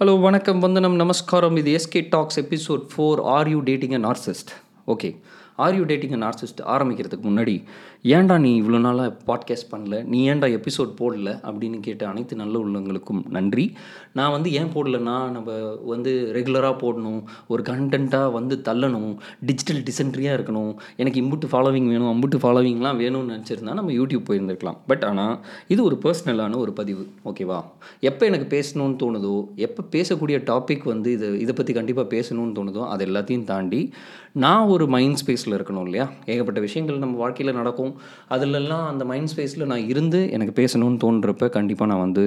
Hello வணக்கம் வந்தனம் நமஸ்காரம். இது SK talks episode four are you dating a narcissist okay are you dating a narcissist ஆரம்பிக்கிறதுக்கு முன்னாடி ஏன்டா நீ இவ்வளோ நாளாக பாட்காஸ்ட் பண்ணல? நீ ஏன்டா எபிசோட் போடல? அப்படின்னு கேட்ட அனைத்து நல்ல உள்ளவங்களுக்கும் நன்றி. நான் வந்து ஏன் போடலன்னா நம்ம வந்து ரெகுலராக போடணும் ஒரு கண்டென்ட்டாக வந்து தள்ளணும் டிஜிட்டல் டிசென்ட்ரியாக இருக்கணும். எனக்கு இம்புட்டு ஃபாலோவிங் வேணும் அம்புட்டு ஃபாலோவிங்லாம் வேணும்னு நினச்சிருந்தா நம்ம யூடியூப் போயிருந்துருக்கலாம். பட் ஆனால் இது ஒரு பர்சனலான ஒரு பதிவு ஓகேவா எப்போ எனக்கு பேசணும்னு தோணுதோ எப்போ பேசக்கூடிய டாபிக் வந்து இது இதை பற்றி கண்டிப்பாக பேசணும்னு தோணுதோ அது எல்லாத்தையும் தாண்டி நான் ஒரு மைண்ட் ஸ்பேஸில் இருக்கணும் இல்லையா? ஏகப்பட்ட விஷயங்கள் நம்ம வாழ்க்கையில் நடக்கும். அதிலெல்லாம் அந்த மைண்ட் ஸ்பேஸில் நான் இருந்து எனக்கு பேசணும்னு தோன்றப்ப கண்டிப்பாக நான் வந்து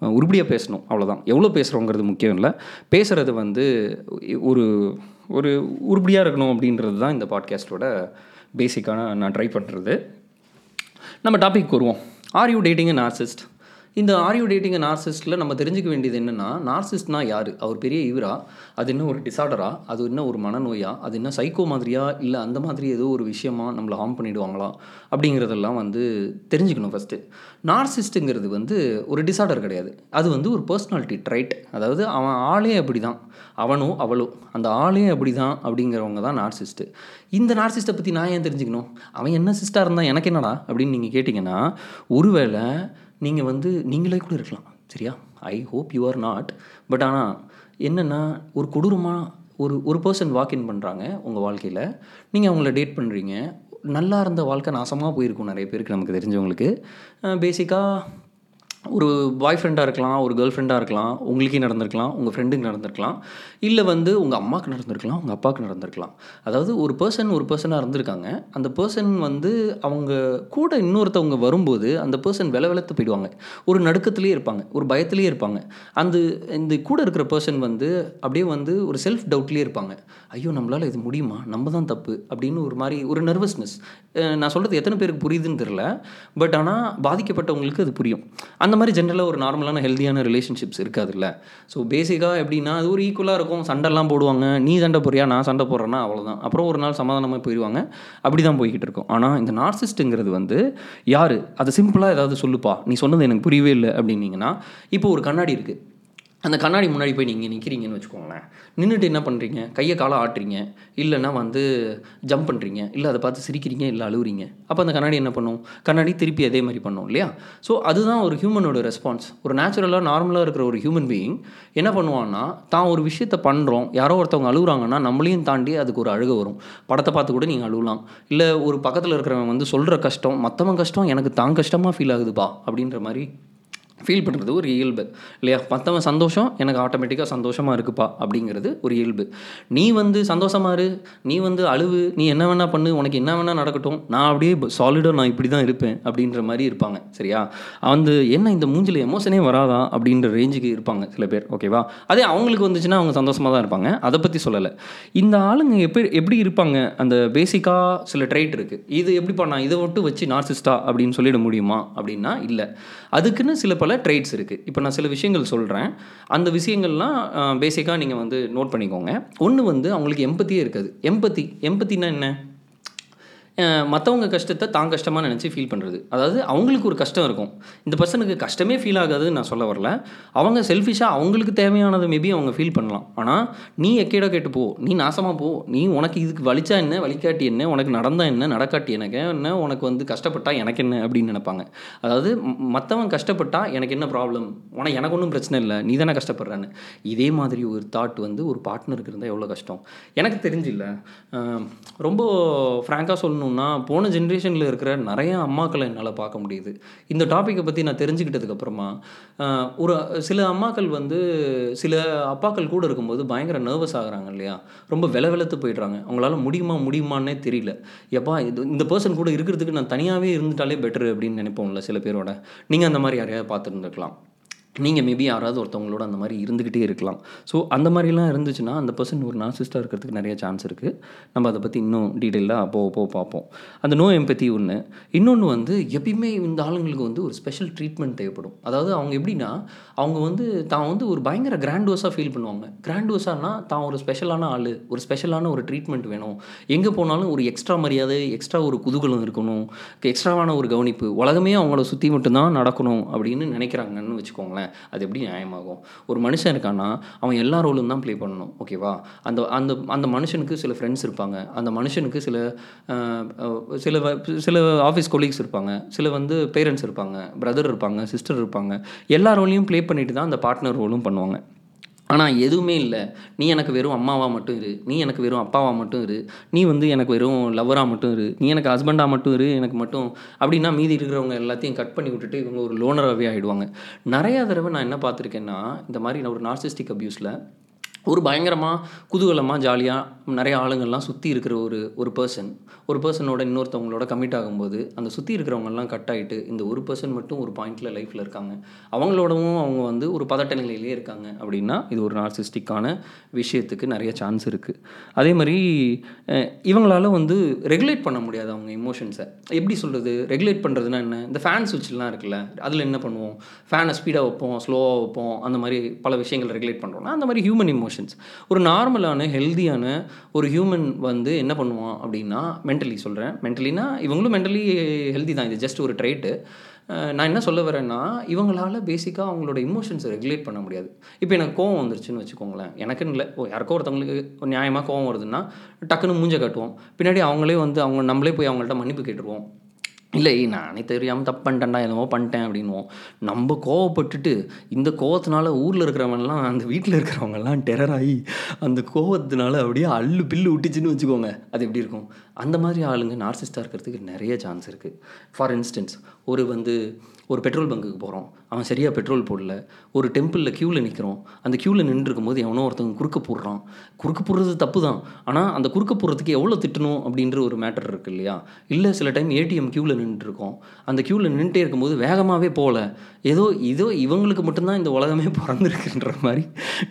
உருப்படியாக பேசணும். அவ்வளோதான் எவ்வளோ பேசுகிறோங்கிறது முக்கியம் இல்லை. பேசுகிறது வந்து ஒரு ஒரு உருப்படியாக இருக்கணும் அப்படின்றது தான் இந்த பாட்காஸ்ட்டோட பேசிக்கான நான் ட்ரை பண்ணுறது நம்ம டாபிக் வருவோம். Are you dating a narcissist இந்த ஆரியோ டேட்டிங் நார்சிஸ்ட்டில் நம்ம தெரிஞ்சுக்க வேண்டியது என்னென்னா நார்சிஸ்ட்னா யார்? அவர் பெரிய இவரா? அது என்ன ஒரு டிசார்டரா அது என்ன ஒரு மனநோயா? அது என்ன சைக்கோ மாதிரியா? இல்லை அந்த மாதிரி ஏதோ ஒரு விஷயமா நம்மளை ஹார்ம் பண்ணிடுவாங்களா? அப்படிங்கிறதெல்லாம் வந்து தெரிஞ்சுக்கணும் ஃபஸ்ட்டு நார்சிஸ்ட்டுங்கிறது வந்து ஒரு டிசார்டர் கிடையாது. அது வந்து ஒரு பர்சனாலிட்டி ட்ரைட் அதாவது அவன் ஆளே அப்படி தான் அவனோ அவளோ. அந்த ஆளே அப்படி தான் அப்படிங்கிறவங்க தான் நார்சிஸ்ட்டு இந்த நார்சிஸ்ட்டை பற்றி நான் ஏன் தெரிஞ்சுக்கணும்? அவன் என்ன சிஸ்டாக இருந்தால் எனக்கு என்னடா? அப்படின்னு நீங்கள் கேட்டிங்கன்னா ஒருவேளை நீங்கள் வந்து நீங்களே கூட இருக்கலாம் சரியா? I hope you are not but ஆனால் என்னென்னா ஒரு கொடூரமாக ஒரு ஒரு பர்சன் வாக்இன் பண்ணுறாங்க உங்கள் வாழ்க்கையில். நீங்கள் அவங்கள டேட் பண்ணுறீங்க நல்லா இருந்த வாழ்க்கை நாசமாக போயிருக்கும் நிறைய பேருக்கு நமக்கு தெரிஞ்சவங்களுக்கு. பேசிக்காக ஒரு பாய் ஃப்ரெண்டாக இருக்கலாம் ஒரு கேர்ள் ஃப்ரெண்டாக இருக்கலாம் உங்களுக்கே நடந்திருக்கலாம் உங்கள் ஃப்ரெண்டுக்கு நடந்திருக்கலாம். இல்லை வந்து உங்கள் அம்மாவுக்கு நடந்திருக்கலாம் உங்கள் அப்பாவுக்கு நடந்திருக்கலாம். அதாவது ஒரு பர்சன் ஒரு பர்சனாக இருந்திருக்காங்க. அந்த பர்சன் வந்து அவங்க கூட இன்னொருத்தவங்க வரும்போது அந்த பர்சன் வில விலத்து போயிடுவாங்க. ஒரு நடுக்கத்துலேயே இருப்பாங்க ஒரு பயத்துலேயே இருப்பாங்க. அந்த இந்த கூட இருக்கிற பர்சன் வந்து அப்படியே வந்து ஒரு செல்ஃப் டவுட்லேயே இருப்பாங்க. ஐயோ நம்மளால் இது முடியுமா? நம்ம தான் தப்பு அப்படின்னு ஒரு மாதிரி ஒரு நர்வஸ்னஸ் நான் சொல்கிறது எத்தனை பேருக்கு புரியுதுன்னு தெரில பட் ஆனால் பாதிக்கப்பட்டவங்களுக்கு அது புரியும். அந்த மாதிரி ஜென்ரலாக ஒரு நார்மலான ஹெல்த்தியான ரிலேஷன்ஷிப்ஸ் இருக்காதுல்ல. ஸோ பேசிக்காக எப்படின்னா அது ஒரு ஈக்குவலாக இருக்கும். சண்டைலாம் போடுவாங்க. நீ சண்டை போறியா நான் சண்டை போடுறேன்னா அவ்வளோதான் அப்புறம் ஒரு நாள் சமாதானமாக போயிடுவாங்க அப்படி தான் போய்கிட்டு இருக்கும். ஆனால் இந்த நார்சிஸ்ட்டுங்கிறது வந்து யார்? அதை சிம்பிளாக ஏதாவது சொல்லுப்பா. நீ சொன்னது எனக்கு புரியவே இல்லை அப்படின்னீங்கன்னா இப்போ ஒரு கண்ணாடி இருக்குது அந்த கண்ணாடி முன்னாடி போய் நீங்கள் நிற்கிறீங்கன்னு வச்சுக்கோங்களேன். நின்றுட்டு என்ன பண்ணுறீங்க கையை காலை ஆட்டுறீங்க. இல்லைன்னா வந்து ஜம்ப் பண்ணுறீங்க இல்லை அதை பார்த்து சிரிக்கிறீங்க இல்லை அழுவுறீங்க. அப்போ அந்த கண்ணாடி என்ன பண்ணும்? கண்ணாடி திருப்பி அதே மாதிரி பண்ணும் இல்லையா? ஸோ அதுதான் ஒரு ஹியூமனோட ரெஸ்பான்ஸ் ஒரு நேச்சுரலாக நார்மலாக இருக்கிற ஒரு ஹியூமன் பீயிங் என்ன பண்ணுவான்னா தான் ஒரு விஷயத்தை பண்ணுறோம் யாரோ ஒருத்தவங்க அழுகுறாங்கன்னா நம்மளையும் தாண்டி அதுக்கு ஒரு அழுக வரும். படத்தை பார்த்து கூட நீங்கள் அழுகலாம் இல்லை ஒரு பக்கத்தில் இருக்கிறவன் வந்து சொல்கிற கஷ்டம் மற்றவன் கஷ்டம் எனக்கு தான் கஷ்டமாக ஃபீல் ஆகுதுப்பா அப்படின்ற மாதிரி ஃபீல் பண்ணுறது ஒரு இயல்பு இல்லையா? மற்றவன் சந்தோஷம் எனக்கு ஆட்டோமேட்டிக்காக சந்தோஷமாக இருக்குப்பா அப்படிங்கிறது ஒரு இயல்பு. நீ வந்து சந்தோஷமாக இரு நீ வந்து அழுவு நீ என்ன வேணால் பண்ணு உனக்கு என்ன வேணால் நடக்கட்டும் நான் அப்படியே சாலிடாக நான் இப்படி தான் இருப்பேன் அப்படின்ற மாதிரி இருப்பாங்க சரியா? வந்து என்ன இந்த மூஞ்சில் எமோஷனே வராதா அப்படின்ற ரேஞ்சுக்கு இருப்பாங்க சில பேர் ஓகேவா அதே அவங்களுக்கு வந்துச்சுன்னா அவங்க சந்தோஷமாக தான் இருப்பாங்க அதை பற்றி சொல்லலை. இந்த ஆளுங்க எப்படி எப்படி இருப்பாங்க? அந்த பேசிக்காக சில ட்ரைட் இருக்குது இது எப்படிப்பா நான் இதை மட்டும் வச்சு நார்சிஸ்டா அப்படின்னு சொல்லிட முடியுமா அப்படின்னா இல்லை. அதுக்குன்னு சில பல ட்ரைட்ஸ் இருக்குது இப்போ நான் சில விஷயங்கள் சொல்கிறேன் அந்த விஷயங்கள்லாம் பேசிக்காக நீங்கள் வந்து நோட் பண்ணிக்கோங்க. ஒன்று வந்து அவங்களுக்கு எம்பத்தியே இருக்காது. எம்பத்தி எம்பத்தின்னா என்ன? மற்றவங்க கஷ்டத்தை தான் கஷ்டமாக நினச்சி ஃபீல் பண்ணுறது அதாவது அவங்களுக்கு ஒரு கஷ்டம் இருக்கும். இந்த பர்சனுக்கு கஷ்டமே ஃபீல் ஆகாதுன்னு நான் சொல்ல வரல. அவங்க செல்ஃபிஷாக அவங்களுக்கு தேவையானதை மேபி அவங்க ஃபீல் பண்ணலாம். ஆனால் நீ எக்கேடா கேட்டு போ. நீ நாசமாக போ. நீ உனக்கு இதுக்கு வலிச்சா என்ன? வலிக்காட்டி என்ன? உனக்கு நடந்தால் என்ன? நடக்காட்டி எனக்கு என்ன? உனக்கு வந்து கஷ்டப்பட்டா எனக்கு என்ன? அப்படின்னு நினைப்பாங்க. அதாவது மற்றவன் கஷ்டப்பட்டா எனக்கு என்ன ப்ராப்ளம் உனக்கு எனக்கு ஒன்றும் பிரச்சனை இல்லை. நீ தானே கஷ்டப்படுறேன்னு. இதே மாதிரி ஒரு தாட் வந்து ஒரு பார்ட்னருக்கு இருந்தால் எவ்வளோ கஷ்டம்? எனக்கு தெரிஞ்சில்ல. ரொம்ப ஃப்ராங்காக சொல்லணும் சொல்லணும்னா போன ஜென்ரேஷனில் இருக்கிற நிறைய அம்மாக்களை என்னால் பார்க்க முடியுது. இந்த டாப்பிக்கை பற்றி நான் தெரிஞ்சுக்கிட்டதுக்கப்புறமா ஒரு சில அம்மாக்கள் வந்து சில அப்பாக்கள் கூட இருக்கும்போது பயங்கர நர்வஸ் ஆகுறாங்க இல்லையா? ரொம்ப வில விலத்து போயிடுறாங்க. அவங்களால முடியுமா முடியுமான்னே தெரியல. எப்பா இது இந்த பர்சன் கூட இருக்கிறதுக்கு நான் தனியாகவே இருந்துட்டாலே பெட்டர் அப்படின்னு நினைப்போம்ல சில பேரோட. நீங்கள் அந்த மாதிரி யாரையாவது பார்த்துருந்துருக்கலாம். நீங்கள் மேபி யாராவது ஒருத்தவங்களோட அந்த மாதிரி இருந்துக்கிட்டே இருக்கலாம். ஸோ அந்த மாதிரிலாம் இருந்துச்சுன்னா அந்த பர்சன் ஒரு நாசிஸ்டாக இருக்கிறதுக்கு நிறைய சான்ஸ் இருக்குது நம்ம அதை பற்றி இன்னும் டீட்டெயிலாக போக போக பார்ப்போம். அந்த நோ எம்பத்தி ஒன்று இன்னொன்று வந்து எப்பயுமே இந்த ஆளுங்களுக்கு வந்து ஒரு ஸ்பெஷல் ட்ரீட்மெண்ட் தேவைப்படும். அதாவது அவங்க எப்படின்னா அவங்க வந்து தான் வந்து ஒரு பயங்கர கிராண்டோஸாக ஃபீல் பண்ணுவாங்க. கிராண்டோஸானா தான் ஒரு ஸ்பெஷலான ஆள் ஒரு ஸ்பெஷலான ஒரு ட்ரீட்மெண்ட் வேணும். எங்கே போனாலும் ஒரு எக்ஸ்ட்ரா மரியாதை எக்ஸ்ட்ரா ஒரு குதூகலம் இருக்கணும். எக்ஸ்ட்ராவான ஒரு கவனிப்பு. உலகமே அவங்கள சுற்றி மட்டும்தான் நடக்கணும் அப்படின்னு நினைக்கிறாங்கன்னு வச்சுக்கோங்களேன். அது எப்படி நியாயமாகும்? ஒரு மனுஷன் இருக்கான்னா அவன் எல்லா ரோலும் தான் ப்ளே பண்ணணும் ஓகேவா அந்த அந்த அந்த மனுஷனுக்கு சில ஃப்ரெண்ட்ஸ் இருப்பாங்க. அந்த மனுஷனுக்கு சில சில சில ஆஃபீஸ் கொலீக்ஸ் இருப்பாங்க. சில வந்து பேரண்ட்ஸ் இருப்பாங்க. பிரதர் இருப்பாங்க சிஸ்டர் இருப்பாங்க. எல்லா ரோலையும் ப்ளே பண்ணிட்டு தான் அந்த பார்ட்னர் ரோலும் பண்ணுவாங்க. ஆனால் எதுவுமே இல்லை. நீ எனக்கு வெறும் அம்மாவாக மட்டும் இரு. நீ எனக்கு வெறும் அப்பாவாக மட்டும் இரு. நீ வந்து எனக்கு வெறும் லவ்வராக மட்டும் இரு. நீ எனக்கு ஹஸ்பண்டாக மட்டும் இரு. எனக்கு மட்டும் அப்படின்னா மீதி இருக்கிறவங்க எல்லாத்தையும் கட் பண்ணி விட்டுட்டு இவங்க ஒரு லோனராகவே ஆகிடுவாங்க நிறையா தடவை நான் என்ன பார்த்துருக்கேன்னா இந்த மாதிரி நான் ஒரு நார்சிஸ்டிக் அப்யூஸில் ஒரு பயங்கரமாக குதூகலமாக ஜாலியாக நிறைய ஆளுங்கள்லாம் சுற்றி இருக்கிற ஒரு ஒரு பர்சன் ஒரு பர்சனோட இன்னொருத்தவங்களோட கமிட் ஆகும்போது அந்த சுற்றி இருக்கிறவங்கெல்லாம் கட் ஆகிட்டு இந்த ஒரு பர்சன் மட்டும் ஒரு பாயிண்டில் லைஃப்பில் இருக்காங்க. அவங்களோடவும் அவங்க வந்து ஒரு பதட்ட நிலையிலே இருக்காங்க அப்படின்னா இது ஒரு நார்சிஸ்டிக்கான விஷயத்துக்கு நிறைய சான்ஸ் இருக்குது அதே மாதிரி இவங்களால வந்து ரெகுலேட் பண்ண முடியாது அவங்க இமோஷன்ஸை எப்படி சொல்கிறது ரெகுலேட் பண்ணுறதுனா என்ன? இந்த ஃபேன் சுவிட்ச்லாம் இருக்குல்ல அதில் என்ன பண்ணுவோம்? ஃபேனை ஸ்பீடாக வைப்போம் ஸ்லோவாக வைப்போம் அந்த மாதிரி பல விஷயங்கள் ரெகுலேட் பண்ணுறோம்னா அந்த மாதிரி ஹியூமன் எமோஷன்ஸ் ஒரு நார்மலான ஹெல்தியான ஒரு ஹியூமன் வந்து என்ன பண்ணுவான் அப்படின்னா மென்டலி சொல்கிறேன் மென்டலினா இவங்களும் மென்டலி ஹெல்தி தான். இது ஜஸ்ட் ஒரு ட்ரைட்டு நான் என்ன சொல்ல வரேன்னா இவங்களால பேசிக்காக அவங்களோட இமோஷன்ஸை ரெகுலேட் பண்ண முடியாது. இப்போ எனக்கு கோவம் வந்துருச்சுன்னு வச்சுக்கோங்களேன். எனக்குன்னு இல்லை. ஓ யாருக்கோ ஒருத்தவங்களுக்கு நியாயமாக கோவம் வருதுன்னா டக்குன்னு மூஞ்ச காட்டுவோம். பின்னாடி அவங்களே வந்து அவங்க நம்மளே போய் அவங்கள்ட்ட மன்னிப்பு கேட்டுருவோம். இல்லை நானே தெரியாமல் தப்பு பண்ணிட்டேன்டா என்னமோ பண்ணிட்டேன் அப்படின்வோம் நம்ம கோவப்பட்டுட்டு இந்த கோவத்தினால ஊரில் இருக்கிறவங்கலாம் அந்த வீட்டில் இருக்கிறவங்கலாம் டெரர் ஆகி அந்த கோவத்தினால அப்படியே அள்ளு பில்லு விட்டுச்சுன்னு வச்சுக்கோங்க. அது எப்படி இருக்கும்? அந்த மாதிரி ஆளுங்க நார்சிஸ்டாக இருக்கிறதுக்கு நிறைய சான்ஸ் இருக்குது ஃபார் இன்ஸ்டன்ஸ் ஒரு வந்து ஒரு பெட்ரோல் பங்குக்கு போகிறோம் அவன் சரியாக பெட்ரோல் போடல. ஒரு டெம்பிளில் க்யூவில் நிற்கிறோம் அந்த க்யூவில் நின்றுருக்கும் போது எவனோ ஒருத்தவங்க குறுக்க போடுறான். குறுக்க போடுறது தப்பு தான் ஆனால் அந்த குறுக்க போடுறதுக்கு எவ்வளோ திட்டணும் அப்படின்ற ஒரு மேட்டர் இருக்கு இல்லையா? இல்லை சில டைம் ஏடிஎம் க்யூவில் நின்றுருக்கோம். அந்த க்யூவில் நின்றுட்டே இருக்கும்போது வேகமாகவே போகல. ஏதோ இதோ இவங்களுக்கு மட்டும்தான் இந்த உலகமே பிறந்திருக்குன்ற மாதிரி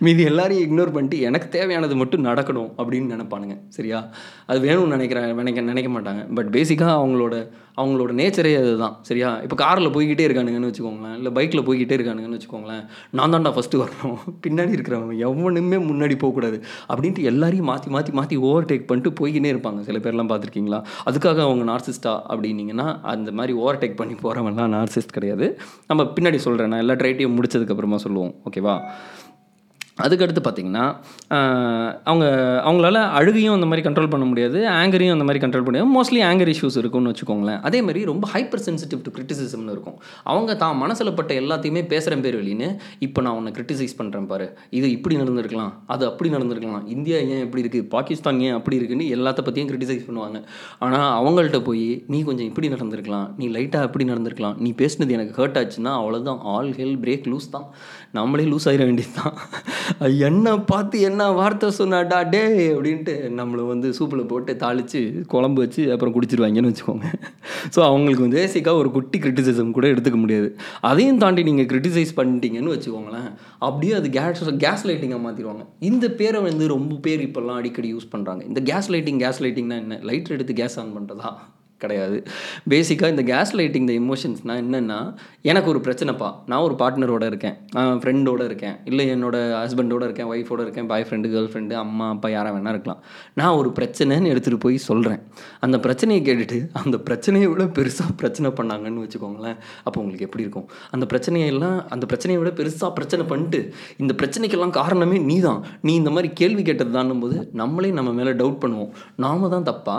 மீதி எல்லாரையும் இக்னோர் பண்ணிட்டு எனக்கு தேவையானது மட்டும் நடக்கணும் அப்படின்னு நினைப்பானுங்க. சரியா? அது வேணும்னு நினைக்கிறேன் நினைக்க நினைக்க மாட்டாங்க. பட் பேசிக்காக அவங்களோட அவங்களோட நேச்சரே அதுதான். சரியா? இப்போ காரில் போய்கிட்டே இருக்கானுங்கன்னு வச்சுக்கோங்களேன். இல்லை பைக் பைக்கில் போய்கிட்டே இருக்கானுங்கன்னு வச்சுக்கோங்களேன். நான் தான்டா ஃபஸ்ட்டு வரணும். பின்னாடி இருக்கிறவன் எவனுமே முன்னாடி போகக்கூடாது. அப்படின்ட்டு எல்லாரையும் மாற்றி மாற்றி மாற்றி ஓவர் டேக் பண்ணிட்டு போய்கினே இருப்பாங்க. சில பேர்லாம் பார்த்துருக்கீங்களா? அதுக்காக அவங்க நார்சிஸ்டா அப்படின்னீங்கன்னா அந்த மாதிரி ஓவர் டேக் பண்ணி போகிறவன்லாம் நார்சிஸ்ட் கிடையாது. நம்ம பின்னாடி சொல்கிறேன் நான் எல்லா ட்ரைட்டையும் முடிச்சதுக்கப்புறமா சொல்லுவோம். ஓகேவா அதுக்கடுத்து பார்த்தீங்கன்னா அவங்க அவங்களால அழுகையும் அந்த மாதிரி கண்ட்ரோல் பண்ண முடியாது ஆங்கரையும் அந்த மாதிரி கண்ட்ரோல் பண்ண முடியாது. மோஸ்ட்லி ஆங்கர் இஷ்யூஸ் இருக்கும்னு வச்சுக்கோங்களேன். அதே மாதிரி ரொம்ப ஹைப்பர் சென்சிட்டிவ் டு கிரிட்டிசிசம்னு இருக்கும். அவங்க தான் மனசில் பட்ட எல்லாத்தையுமே பேசுகிற பேர் வெளின்னு இப்போ நான் உன்னை கிரிட்டிசைஸ் பண்ணுறேன் பாரு. இது இப்படி நடந்திருக்கலாம் அது அப்படி நடந்திருக்கலாம். இந்தியா ஏன் இப்படி இருக்குது பாகிஸ்தான் ஏன் அப்படி இருக்குன்னு எல்லாத்த பற்றியும் கிரிட்டிசைஸ் பண்ணுவாங்க. ஆனால் அவங்கள்ட்ட போய் நீ கொஞ்சம் இப்படி நடந்திருக்கலாம். நீ லைட்டாக அப்படி நடந்திருக்கலாம். நீ பேசுனது எனக்கு ஹர்ட் ஆச்சுன்னா அவ்வளோதான் ஆல் ஹெல் பிரேக் லூஸ் தான். நம்மளே லூஸ் ஆகிட வேண்டியது தான் என்ன பார்த்து என்ன வார்த்தை சொன்னாடா டே அப்படின்ட்டு நம்மளை வந்து சூப்பில் போட்டு தாளித்து குழம்பு வச்சு அப்புறம் குடிச்சிருவாங்கன்னு வச்சுக்கோங்க. ஸோ அவங்களுக்கு வந்து பேசிக்காக ஒரு குட்டி கிரிட்டிசிசம் கூட எடுத்துக்க முடியாது. அதையும் தாண்டி நீங்கள் கிரிட்டிசைஸ் பண்ணிட்டீங்கன்னு வச்சுக்கோங்களேன் அப்படியே அது கேஸ் கேஸ் லைட்டிங்காக மாற்றிடுவாங்க இந்த பேரை வந்து ரொம்ப பேர் இப்போல்லாம் அடிக்கடி யூஸ் பண்ணுறாங்க இந்த கேஸ் லைட்டிங் கேஸ் லைட்டிங்னா என்ன? லைட்டர் எடுத்து கேஸ் ஆன் பண்ணுறதா கிடையாது. பேசிக்காக இந்த கேஸ் லைட்டிங் இந்த எமோஷன்ஸ்னால் என்னென்னா எனக்கு ஒரு பிரச்சனைப்பா. நான் ஒரு பார்ட்னரோட இருக்கேன். ஃப்ரெண்டோட இருக்கேன். இல்லை என்னோடய ஹஸ்பண்டோட இருக்கேன் ஒய்ஃபோட இருக்கேன் பாய் ஃப்ரெண்டு கேர்ள் ஃப்ரெண்டு அம்மா அப்பா யாராக வேணா இருக்கலாம். நான் ஒரு பிரச்சனைன்னு எடுத்துகிட்டு போய் சொல்கிறேன் அந்த பிரச்சனையை கேட்டுட்டு அந்த பிரச்சனையை விட பெருசாக பிரச்சனை பண்ணாங்கன்னு வச்சுக்கோங்களேன். அப்போ உங்களுக்கு எப்படி இருக்கும்? அந்த பிரச்சனையெல்லாம் அந்த பிரச்சனையை விட பெருசாக பிரச்சனை பண்ணிட்டு இந்த பிரச்சனைக்கெல்லாம் காரணமே நீ தான் நீ இந்த மாதிரி கேள்வி கேட்டது தான்னும் போது நம்மளே நம்ம மேலே டவுட் பண்ணுவோம். நாம தான் தப்பா?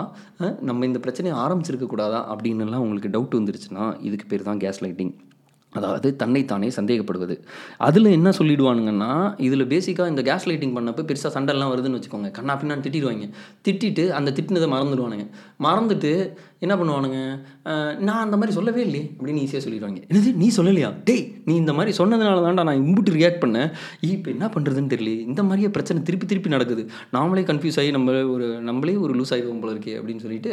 நம்ம இந்த பிரச்சனையை ஆரம்பிச்சிருக்க கூடாதா அப்படின்னுலாம் உங்களுக்கு டவுட் வந்துருச்சுன்னா இதுக்கு பேர் தான் கேஸ் லைட்டிங் அதாவது தன்னைத்தானே சந்தேகப்படுவது. அதில் என்ன சொல்லிடுவானுங்கன்னா இதில் பேசிக்காக இந்த கேஸ் லைட்டிங் பண்ணப்போ பெருசாக சண்டைலாம் வருதுன்னு வச்சுக்கோங்க. கண்ணா பின்னான்னு திட்டிடுவாங்க. திட்டிட்டு அந்த திட்டினதை மறந்துடுவானுங்க. மறந்துட்டு என்ன பண்ணுவானுங்க? நான் அந்த மாதிரி சொல்லவே இல்லையே அப்படின்னு ஈஸியாக சொல்லிடுவாங்க. என்னது நீ சொல்லலையா? டேய் நீ இந்த மாதிரி சொன்னதுனால தான்டா நான் இம்புட்டு ரியாக்ட் பண்ணேன் இப்போ என்ன பண்ணுறதுன்னு தெரியல இந்த மாதிரியே பிரச்சனை திருப்பி திருப்பி நடக்குது. நாமளே கன்ஃபியூஸ் ஆகி நம்ம ஒரு நம்மளே ஒரு லூஸ் ஆகிடுவோம் போல இருக்கே அப்படின்னு சொல்லிட்டு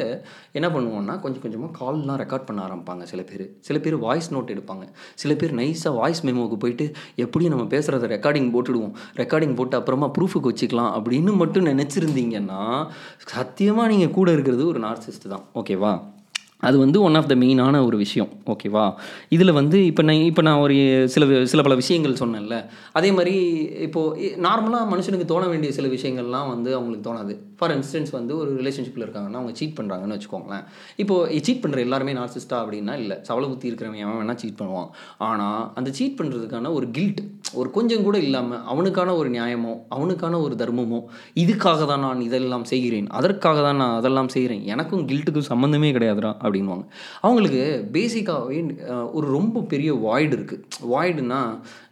என்ன பண்ணுவோம்னா கொஞ்சம் கொஞ்சமாக கால்லாம் ரெக்கார்ட் பண்ண ஆரம்பிப்பாங்க சில பேர். சில பேர் வாய்ஸ் நோட் எடுப்பாங்க. சில பேர் நைஸாக வாய்ஸ் மெமோவுக்கு போயிட்டு எப்படியும் நம்ம பேசுகிறத ரெக்கார்டிங் போட்டுடுவோம். ரெக்கார்டிங் போட்டு அப்புறமா ப்ரூஃபுக்கு வச்சுக்கலாம் அப்படின்னு மட்டும் நினச்சிருந்தீங்கன்னா சத்தியமாக நீங்கள் கூட இருக்கிறது ஒரு நார்சிஸ்ட் தான். ஓகேவா அது வந்து ஒன் ஆஃப் த மெயினான ஒரு விஷயம். ஓகேவா இதில் வந்து இப்போ நான் இப்போ நான் ஒரு சில சில பல விஷயங்கள் சொன்னேன்ல. அதே மாதிரி இப்போது நார்மலாக மனுஷனுக்கு தோண வேண்டிய சில விஷயங்கள்லாம் வந்து அவங்களுக்கு தோணாது. ஃபார் இன்ஸ்டன்ஸ் வந்து ஒரு ரிலேஷன்ஷிப்பில் இருக்காங்கன்னா அவங்க சீட் பண்ணுறாங்கன்னு வச்சுக்கோங்களேன். இப்போது சீட் பண்ணுற எல்லாருமே நார்சிஸ்டா அப்படின்னா இல்லை. சவள புத்தி இருக்கிறவன் அவன் வேணால் சீட் பண்ணுவான். ஆனால் அந்த சீட் பண்ணுறதுக்கான ஒரு கில்ட் ஒரு கொஞ்சம் கூட இல்லாமல் அவனுக்கான ஒரு நியாயமோ அவனுக்கான ஒரு தர்மமோ இதுக்காக தான் நான் இதெல்லாம் செய்கிறேன். அதற்காக தான் நான் அதெல்லாம் செய்கிறேன். எனக்கும் கில்ட்டுக்கும் சம்மந்தமே கிடையாதுடா அப்படின்வாங்க அவங்களுக்கு பேசிக்காகவே ஒரு ரொம்ப பெரிய வாய்டு இருக்குது வாய்டுனா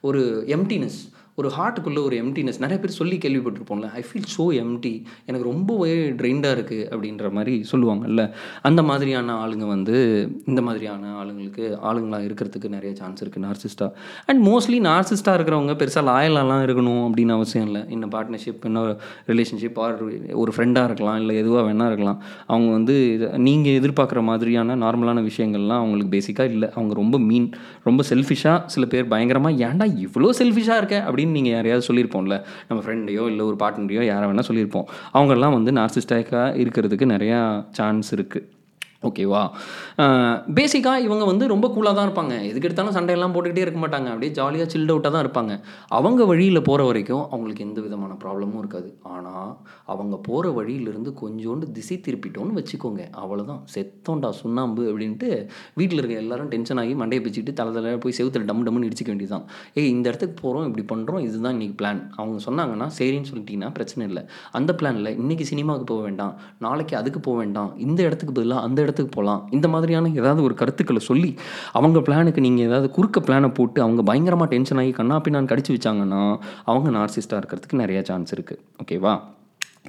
ஒரு எம்டினஸ் ஒரு ஹார்ட்டுக்குள்ளே ஒரு எம்டினஸ் நிறைய பேர் சொல்லி கேள்விப்பட்டிருப்போம்ல ஐ ஃபீல் ஸோ எம்டி எனக்கு ரொம்பவே ட்ரெயின்டாக இருக்குது அப்படின்ற மாதிரி சொல்லுவாங்கல்ல. அந்த மாதிரியான ஆளுங்க வந்து இந்த மாதிரியான ஆளுங்களுக்கு ஆளுங்களாக இருக்கிறதுக்கு நிறைய சான்ஸ் இருக்குது நார்சிஸ்டா அண்ட் மோஸ்ட்லி நார்சிஸ்டாக இருக்கிறவங்க பெருசாக லாயலாலாம் இருக்கணும் அப்படின்னு அவசியம் இல்லை. இன்னும் பார்ட்னர்ஷிப் இன்னும் ரிலேஷன்ஷிப் ஆர் ஒரு ஃப்ரெண்டாக இருக்கலாம் இல்லை எதுவாக வேணா இருக்கலாம். அவங்க வந்து நீங்கள் எதிர்பார்க்குற மாதிரியான நார்மலான விஷயங்கள்லாம் அவங்களுக்கு பேசிக்காக இல்லை. அவங்க ரொம்ப மீன் ரொம்ப செல்ஃபிஷாக சில பேர் பயங்கரமாக ஏன்டா இவ்வளோ செல்ஃபிஷாக இருக்க? அப்படின்னு நீங்கள் யாரையாவது சொல்லியிருப்போம்ல நம்ம ஃப்ரெண்டையோ இல்லை ஒரு பார்ட்னரையோ யாரை வேணால் சொல்லியிருப்போம். அவங்கெல்லாம் வந்து நார்சிஸ்டாக்காக இருக்கிறதுக்கு நிறையா சான்ஸ் இருக்குது ஓகேவா பேசிக்காக இவங்க வந்து ரொம்ப கூலாக தான் இருப்பாங்க. எதுக்கு எடுத்தாலும் சண்டையெல்லாம் போட்டுக்கிட்டே இருக்க மாட்டாங்க. அப்படியே ஜாலியாக சில்ட் அவுட்டாக தான் இருப்பாங்க. அவங்க வழியில் போகிற வரைக்கும் அவங்களுக்கு எந்த விதமான ப்ராப்ளமும் இருக்காது. ஆனால் அவங்க போகிற வழியிலிருந்து கொஞ்சோண்டு திசை திருப்பிட்டோன்னு வச்சுக்கோங்க. அவ்வளோதான் செத்தோண்டா சுண்ணாம்பு அப்படின்ட்டு வீட்டில் இருக்க எல்லாரும் டென்ஷன் ஆகி மண்டையை பிச்சுக்கிட்டு தலை தலை போய் செவுத்துல டம் டம்னு இடிச்சிக்க வேண்டியதுதான். ஏய் இந்த இடத்துக்கு போகிறோம் இப்படி பண்ணுறோம் இதுதான் இன்றைக்கி பிளான் அவங்க சொன்னாங்கன்னா சரின்னு சொல்லிட்டீங்கன்னா பிரச்சனை இல்லை. அந்த பிளானில் இன்றைக்கி சினிமாவுக்கு போக வேண்டாம். நாளைக்கு அதுக்கு போக வேண்டாம். இந்த இடத்துக்கு பதிலாக அந்த இடத்துக்கு போகலாம். இந்த மாதிரியான ஏதாவது ஒரு கருத்துக்களை சொல்லி அவங்க பிளானுக்கு நீங்கள் ஏதாவது குறுக்க பிளானை போட்டு அவங்க பயங்கரமாக டென்ஷன் ஆகி கண்ணா நான் கடிச்சு வச்சாங்கன்னா அவங்க நார்சிஸ்டாக இருக்கிறதுக்கு நிறையா சான்ஸ் இருக்குது ஓகேவா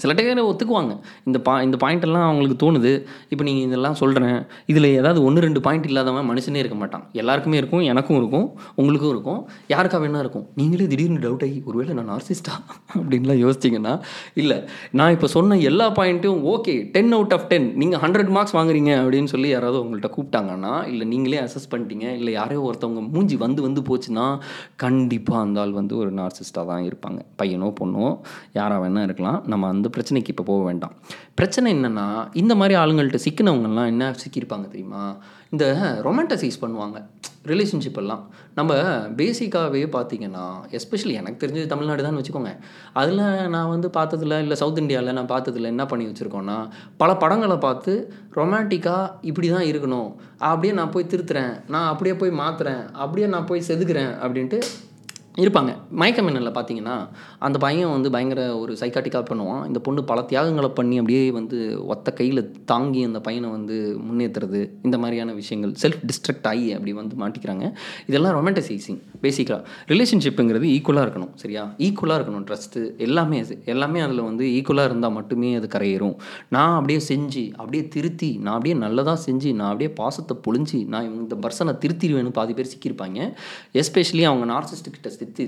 சில டைம் ஒத்துக்குவாங்க. இந்த பா இந்த பாயிண்ட்டெல்லாம் அவங்களுக்கு தோணுது. இப்போ நீங்கள் இதெல்லாம் சொல்கிறேன் இதில் ஏதாவது ஒன்று ரெண்டு பாயிண்ட் இல்லாதவன் மனுஷனே இருக்க மாட்டான். எல்லாருக்குமே இருக்கும் எனக்கும் இருக்கும் உங்களுக்கும் இருக்கும். யாருக்கா வேணா இருக்கும். நீங்களே திடீர்னு டவுட் ஆகி ஒருவேளை நான் நார்சிஸ்டா அப்படின்லாம் யோசிச்சிங்கன்னா இல்லை. நான் இப்போ சொன்ன எல்லா பாயிண்ட்டும் okay ten out of ten நீங்கள் ஹண்ட்ரட் மார்க்ஸ் வாங்குறீங்க அப்படின்னு சொல்லி யாராவது உங்கள்கிட்ட கூப்பிட்டாங்கன்னா இல்லை நீங்களே அசஸ் பண்ணிட்டீங்க இல்லை யாரையோ ஒருத்தவங்க மூஞ்சி வந்து வந்து போச்சுன்னா கண்டிப்பாக அந்த ஆள் வந்து ஒரு நார்சிஸ்டாக தான் இருப்பாங்க. பையனோ பொண்ணோ யாராக வேணால் இருக்கலாம். நம்ம அந்த பிரச்சனைக்கு இப்போ போக வேண்டாம். பிரச்சனை என்னென்னா இந்த மாதிரி ஆளுங்கள்ட்ட சிக்கினவங்கெல்லாம் என்ன சிக்கியிருப்பாங்க தெரியுமா? இந்த ரொமான்டசைஸ் பண்ணுவாங்க. ரிலேஷன்ஷிப் எல்லாம். நம்ம பேசிக்காகவே பார்த்தீங்கன்னா எஸ்பெஷலி எனக்கு தெரிஞ்சது தமிழ்நாடு தான் வச்சுக்கோங்க. அதில் நான் வந்து பார்த்ததில்ல இல்லை சவுத் இந்தியாவில் நான் பார்த்ததில்ல என்ன பண்ணி வச்சுருக்கோன்னா பல படங்களை பார்த்து ரொமான்டிக்காக இப்படி தான் இருக்கணும். அப்படியே நான் போய் திருத்துறேன். நான் அப்படியே போய் மாற்றுறேன் அப்படியே நான் போய் செதுக்கிறேன் அப்படின்ட்டு இருப்பாங்க. மயக்கமின்னலில் பார்த்தீங்கன்னா அந்த பையன் வந்து பயங்கர ஒரு சைக்காட்டிக்காக பண்ணுவான். இந்த பொண்ணு பல தியாகங்களை பண்ணி அப்படியே வந்து ஒத்த கையில் தாங்கி அந்த பையனை வந்து முன்னேற்றுறது இந்த மாதிரியான விஷயங்கள். செல்ஃப் டிஸ்ட்ரக்ட் ஆகி அப்படி வந்து மாட்டிக்கிறாங்க. இதெல்லாம் ரொமான்டிசைசிங் பேசிக்காக ரிலேஷன்ஷிப்புங்கிறது ஈக்குவலாக இருக்கணும் சரியா? ஈக்குவலாக இருக்கணும் ட்ரஸ்ட்டு எல்லாமே அது எல்லாமே அதில் வந்து ஈக்குவலாக இருந்தால் மட்டுமே அது கரையேறும். நான் அப்படியே செஞ்சு அப்படியே திருத்தி நான் அப்படியே நல்லதாக செஞ்சு நான் அப்படியே பாசத்தை பொழிஞ்சு நான் இந்த பர்சனை திருத்திடுவேன்னு பாதி பேர் சிக்கியிருப்பாங்க. எஸ்பெஷலி அவங்க நார்சிஸ்ட்டு கிட்ட சித்தி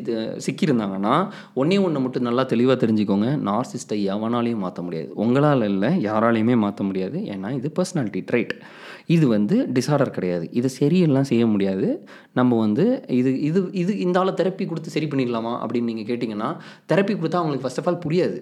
சிக்கியிருந்தாங்கன்னா ஒன்றே ஒன்று மட்டும் நல்லா தெளிவாக தெரிஞ்சுக்கோங்க. நார்சிஸ்ட்டை எவனாலையும் மாற்ற முடியாது. உங்களால் இல்லை யாராலையுமே மாற்ற முடியாது. ஏன்னா இது பர்சனாலிட்டி ட்ரைட் இது வந்து டிசார்டர் கிடையாது. இதை சரியெல்லாம் செய்ய முடியாது. நம்ம வந்து இது இது இது இந்த ஆளை தெரப்பி கொடுத்து சரி பண்ணிடலாமா அப்படின்னு நீங்கள் கேட்டிங்கன்னா தெரப்பி கொடுத்தா அவங்களுக்கு ஃபர்ஸ்ட் ஆஃப் ஆல் புரியாது.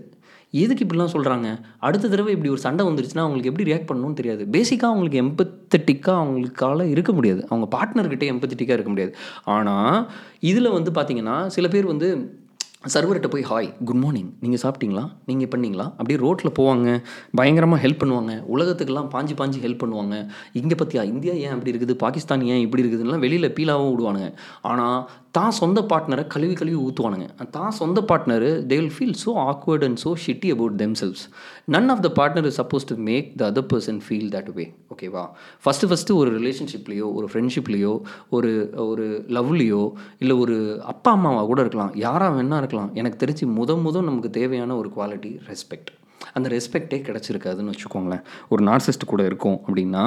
எதுக்கு இப்படிலாம் சொல்கிறாங்க அடுத்த தடவை இப்படி ஒரு சண்டை வந்துருச்சுன்னா அவங்களுக்கு எப்படி ரியாக்ட் பண்ணணும்னு தெரியாது. பேசிக்காக அவங்களுக்கு எம்பத்தட்டிக்காக அவங்களுக்கால இருக்க முடியாது. அவங்க பார்ட்னர்கிட்ட எம்பத்தட்டிக்காக இருக்க முடியாது. ஆனால் இதில் வந்து பார்த்தீங்கன்னா சில பேர் வந்து சர்வர்கிட்ட போய் ஹாய் குட் மார்னிங் நீங்கள் சாப்பிட்டீங்களா? நீங்கள் பண்ணிங்களா? அப்படியே ரோட்டில் போவாங்க. பயங்கரமாக ஹெல்ப் பண்ணுவாங்க. உலகத்துக்கெல்லாம் பாஞ்சு பாஞ்சு ஹெல்ப் பண்ணுவாங்க. இங்கே பற்றியா இந்தியா ஏன் அப்படி இருக்குது? பாகிஸ்தான் ஏன் இப்படி இருக்குதுலாம் வெளியில் பீலாகவும் விடுவானுங்க. ஆனால் தான் சொந்த பார்ட்னரை கழுவி கழுவி ஊற்றுவானுங்க தான் சொந்த partner they will feel so awkward and so shitty about themselves none of the partner is suppose to make the other person feel that way. ஓகேவா ஃபஸ்ட்டு ஃபஸ்ட்டு ஒரு ரிலேஷன்ஷிப்லேயோ ஒரு ஃப்ரெண்ட்ஷிப்லேயோ ஒரு ஒரு லவ்லேயோ இல்லை ஒரு அப்பா அம்மாவாக கூட இருக்கலாம். யாராக வேணா இருக்கலாம் எனக்கு தெரிஞ்சு முத முத நமக்கு தேவையான ஒரு குவாலிட்டி ரெஸ்பெக்ட் அந்த ரெஸ்பெக்டே கிடச்சிருக்காதுன்னு வச்சுக்கோங்களேன். ஒரு நார்சிஸ்ட் கூட இருக்கும் அப்படின்னா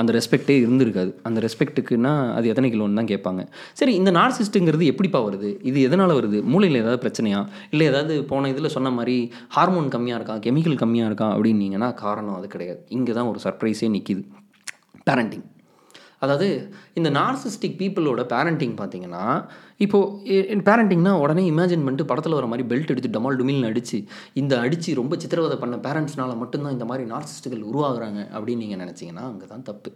அந்த ரெஸ்பெக்டே இருந்திருக்காது. அந்த ரெஸ்பெக்ட்டுக்குன்னா அது எத்தனை கிலோன்னு தான் கேட்பாங்க. சரி இந்த நார்சிஸ்ட்டுங்கிறது எப்படிப்பா வருது? இது எதனால் வருது? மூளையில் ஏதாவது பிரச்சனையா? இல்லை ஏதாவது போன இதில் சொன்ன மாதிரி ஹார்மோன் கம்மியாக இருக்கா? கெமிக்கல் கம்மியாக இருக்கா? அப்படின்னீங்கன்னா காரணம் அது கிடையாது. இங்கே தான் ஒரு சர்ப்ரைஸே நிற்கிது பேரண்டிங் அதாவது இந்த நார்சிஸ்டிக் பீப்புளோட பேரண்டிங் பார்த்தீங்கன்னா இப்போது பேரண்டிங்னா உடனே இமேஜின் பண்ணிட்டு படத்தில் வர மாதிரி பெல்ட் எடுத்து டமால் டுமில்னு அடித்து இந்த அடித்து ரொம்ப சித்திரவதை பண்ண பேரண்ட்ஸ்னால் மட்டும்தான் இந்த மாதிரி நார்சிஸ்டுகள் உருவாகிறாங்க அப்படின்னு நீங்கள் நினச்சிங்கன்னா அங்கே தான் தப்பு.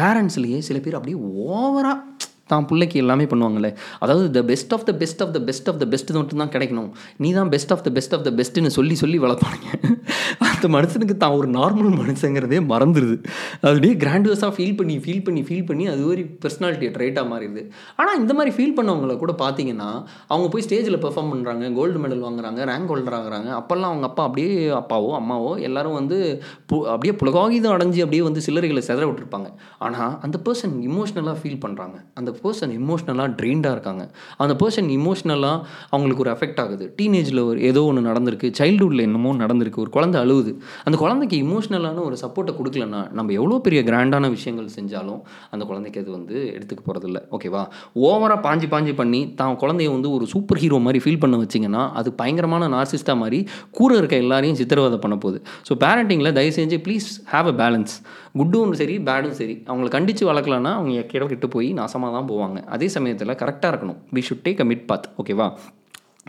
பேரண்ட்ஸ்லேயே சில பேர் அப்படியே ஓவராக தான் பிள்ளைக்கு எல்லாமே பண்ணுவாங்களே. அதாவது the best of the best of the best of the best மட்டும் தான் கிடைக்கணும். நீ தான் best of the best of the பெஸ்ட்டுன்னு சொல்லி சொல்லி வளர்ப்பாங்க அந்த மனுஷனுக்கு தான் ஒரு நார்மல் மனுஷங்கிறதே மறந்துடுது அப்படியே கிராண்டுவஸாக ஃபீல் பண்ணி ஃபீல் பண்ணி ஃபீல் பண்ணி அது ஒரு பர்சனாலிட்டி ட்ரைட்டாக மாறிடுது. ஆனால் இந்த மாதிரி ஃபீல் பண்ணவங்கள கூட பார்த்தீங்கன்னா அவங்க போய் ஸ்டேஜில் பெர்ஃபார்ம் பண்ணுறாங்க கோல்டு மெடல் வாங்குறாங்க ரேங்க் ஹோல்டர் ஆகுறாங்க. அப்போல்லாம் அவங்க அப்பா அப்படியே அப்பாவோ அம்மாவோ எல்லாரும் வந்து பு- அப்படியே புலகாகிதம் அடைஞ்சு அப்படியே வந்து சில்லறைகளை செதற விட்டுருப்பாங்க. ஆனால் அந்த பர்சன் இமோஷ்னலாக ஃபீல் பண்ணுறாங்க அந்த பர்சன் இமோஷ்னலாக ட்ரெயின்டாக இருக்காங்க. அந்த பர்சன் இமோஷ்னலாக அவங்களுக்கு ஒரு எஃபெக்ட் ஆகுது. டீனேஜில் ஒரு ஏதோ ஒன்று நடந்திருக்கு. சைல்டுஹுட்டில் என்னமோ நடந்திருக்கு. ஒரு குழந்தை அழுகுது அந்த குழந்தைக்கு இமோஷ்னலான ஒரு சப்போர்ட்டை கொடுக்கலன்னா நம்ம எவ்வளோ பெரிய கிராண்டான விஷயங்கள் செஞ்சாலும் அந்த குழந்தைக்கு அது வந்து எடுத்துக்க போகிறதில்ல ஓகேவா ஓவராக பாஞ்சு பாஞ்சு பண்ணி தான் குழந்தைய வந்து ஒரு சூப்பர் ஹீரோ மாதிரி ஃபீல் பண்ண வச்சிங்கன்னா அது பயங்கரமான நார்சிஸ்டாக மாதிரி கூட இருக்க எல்லாரையும் சித்திரவதை பண்ண போகுது. ஸோ பேரண்டிங்கில் தயவு செஞ்சு ப்ளீஸ் ஹேவ் அ பேலன்ஸ் குட்டும் சரி பேடும் சரி. அவங்கள கண்டித்து வளர்க்கலன்னா அவங்க எக்கேடோ கிட்ட போய் நாசமாக தான் போவாங்க. அதே சமயத்தில் கரெக்டாக இருக்கணும். We should take a mid path ஓகேவா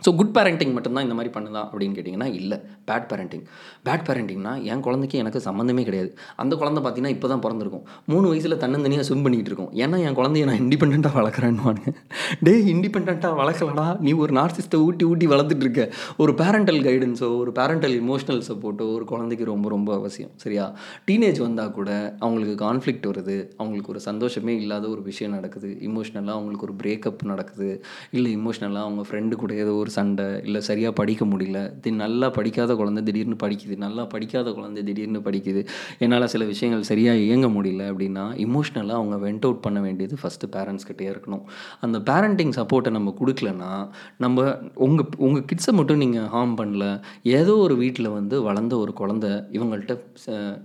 ஸோ குட் பேரண்டிங் மட்டும்தான் இந்த மாதிரி பண்ணுதா அப்படின்னு கேட்டிங்கன்னா இல்லை. பேட் பேரண்டிங் பேட் பேரண்டிங்னா என் குழந்தைக்கு எனக்கு சம்மந்தமே கிடையாது. அந்த குழந்தை பார்த்தீங்கன்னா இப்போ தான் பிறந்திருக்கும். மூணு வயசில் தன்னந்தனியாக ஸ்விம் பண்ணிகிட்டு இருக்கும். ஏன்னா என் குழந்தைய நான் இண்டிபெண்ட்டாக வளர்க்குறேன்னு டே இண்டிபெண்ட்டாக வளர்க்கலடா. நீ ஒரு நார்சிஸ்ட்டை ஊட்டி ஊட்டி வளர்த்துட்டு இருக்க. ஒரு பேரண்டல் கைடன்ஸோ ஒரு பேரண்டல் இமோஷனல் சப்போர்ட்டோ ஒரு குழந்தைக்கு ரொம்ப ரொம்ப அவசியம். சரியா? டீனேஜ் வந்தால் கூட அவங்களுக்கு கான்ஃப்ளிக்ட் வருது. அவங்களுக்கு ஒரு சந்தோஷமே இல்லாத ஒரு விஷயம் நடக்குது. இமோஷ்னலாக அவங்களுக்கு ஒரு பிரேக்கப் நடக்குது. இல்லை இமோஷ்னலாக அவங்க ஃப்ரெண்டு கூட ஏதோ ஒரு சண்டை இல்லை சரியாக படிக்க முடியல. தி நல்லா படிக்காத குழந்தை திடீர்னு படிக்குது. நல்லா படிக்காத குழந்தை திடீர்னு படிக்குது. என்னால் சில விஷயங்கள் சரியாக இயங்க முடியல அப்படின்னா இமோஷ்னலாக அவங்க வெண்ட் அவுட் பண்ண வேண்டியது ஃபஸ்ட்டு பேரண்ட்ஸ்கிட்டே இருக்கணும். அந்த பேரண்டிங் சப்போர்ட்டை நம்ம கொடுக்கலன்னா நம்ம உங்கள் உங்கள் கிட்ஸை மட்டும் நீங்கள் ஹார்ம் பண்ணல. ஏதோ ஒரு வீட்டில் வந்து வளர்ந்த ஒரு குழந்தை இவங்கள்ட்ட